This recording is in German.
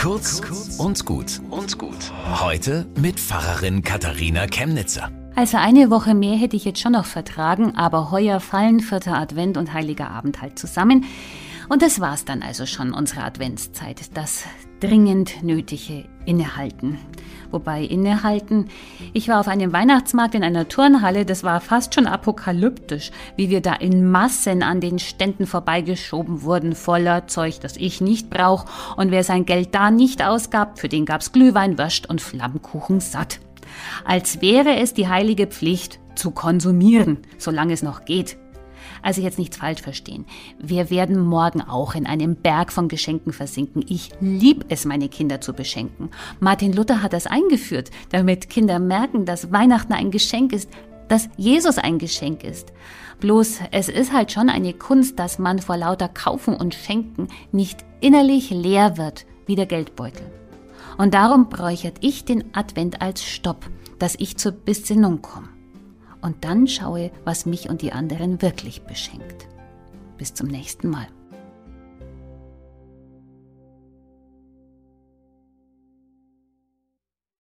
Kurz und gut und gut. Heute mit Pfarrerin Katharina Chemnitzer. Also eine Woche mehr hätte ich jetzt schon noch vertragen, aber heuer fallen vierter Advent und heiliger Abend halt zusammen. Und das war's dann also schon, unsere Adventszeit. Das dringend Nötige innehalten. Wobei innehalten, ich war auf einem Weihnachtsmarkt in einer Turnhalle, das war fast schon apokalyptisch, wie wir da in Massen an den Ständen vorbeigeschoben wurden, voller Zeug, das ich nicht brauche. Und wer sein Geld da nicht ausgab, für den gab's Glühwein, Würst und Flammkuchen satt. Als wäre es die heilige Pflicht, zu konsumieren, solange es noch geht. Also jetzt nichts falsch verstehen. Wir werden morgen auch in einem Berg von Geschenken versinken. Ich lieb es, meine Kinder zu beschenken. Martin Luther hat das eingeführt, damit Kinder merken, dass Weihnachten ein Geschenk ist, dass Jesus ein Geschenk ist. Bloß es ist halt schon eine Kunst, dass man vor lauter Kaufen und Schenken nicht innerlich leer wird wie der Geldbeutel. Und darum bräuchert ich den Advent als Stopp, dass ich zur Besinnung komme und dann schaue, was mich und die anderen wirklich beschenkt. Bis zum nächsten Mal.